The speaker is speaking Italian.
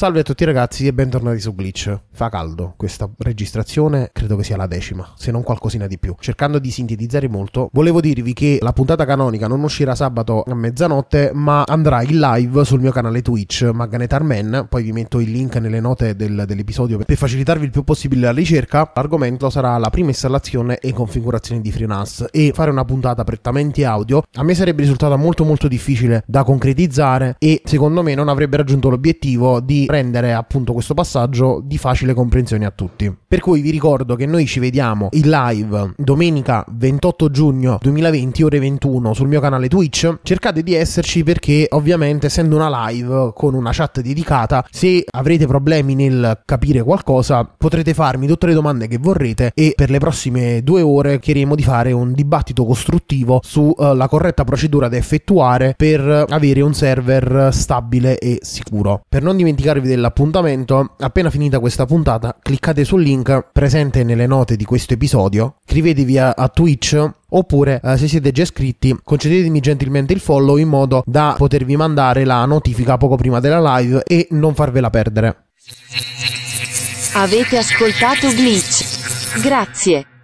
Salve a tutti ragazzi e bentornati su Glitch. Fa caldo, questa registrazione credo che sia la decima, se non qualcosina di più. Cercando di sintetizzare molto, volevo dirvi che la puntata canonica non uscirà sabato a mezzanotte, ma andrà in live sul mio canale Twitch Magnetar Man, poi vi metto il link nelle note del, dell'episodio per facilitarvi il più possibile la ricerca. L'argomento sarà la prima installazione e configurazione di FreeNAS e fare una puntata prettamente audio a me sarebbe risultata molto molto difficile da concretizzare e secondo me non avrebbe raggiunto l'obiettivo di rendere appunto questo passaggio di facile comprensione a tutti. Per cui vi ricordo che noi ci vediamo in live domenica 28 giugno 2020 ore 21 sul mio canale Twitch. Cercate di esserci perché ovviamente essendo una live con una chat dedicata, se avrete problemi nel capire qualcosa, potrete farmi tutte le domande che vorrete e per le prossime due ore chiederemo di fare un dibattito costruttivo sulla uh, corretta procedura da effettuare per avere un server stabile e sicuro. Per non dimenticare dimenticarvi dell'appuntamento, appena finita questa puntata, cliccate sul link presente nelle note di questo episodio, iscrivetevi a, a Twitch oppure eh, se siete già iscritti concedetemi gentilmente il follow in modo da potervi mandare la notifica poco prima della live e non farvela perdere. Avete ascoltato Glitch. Grazie.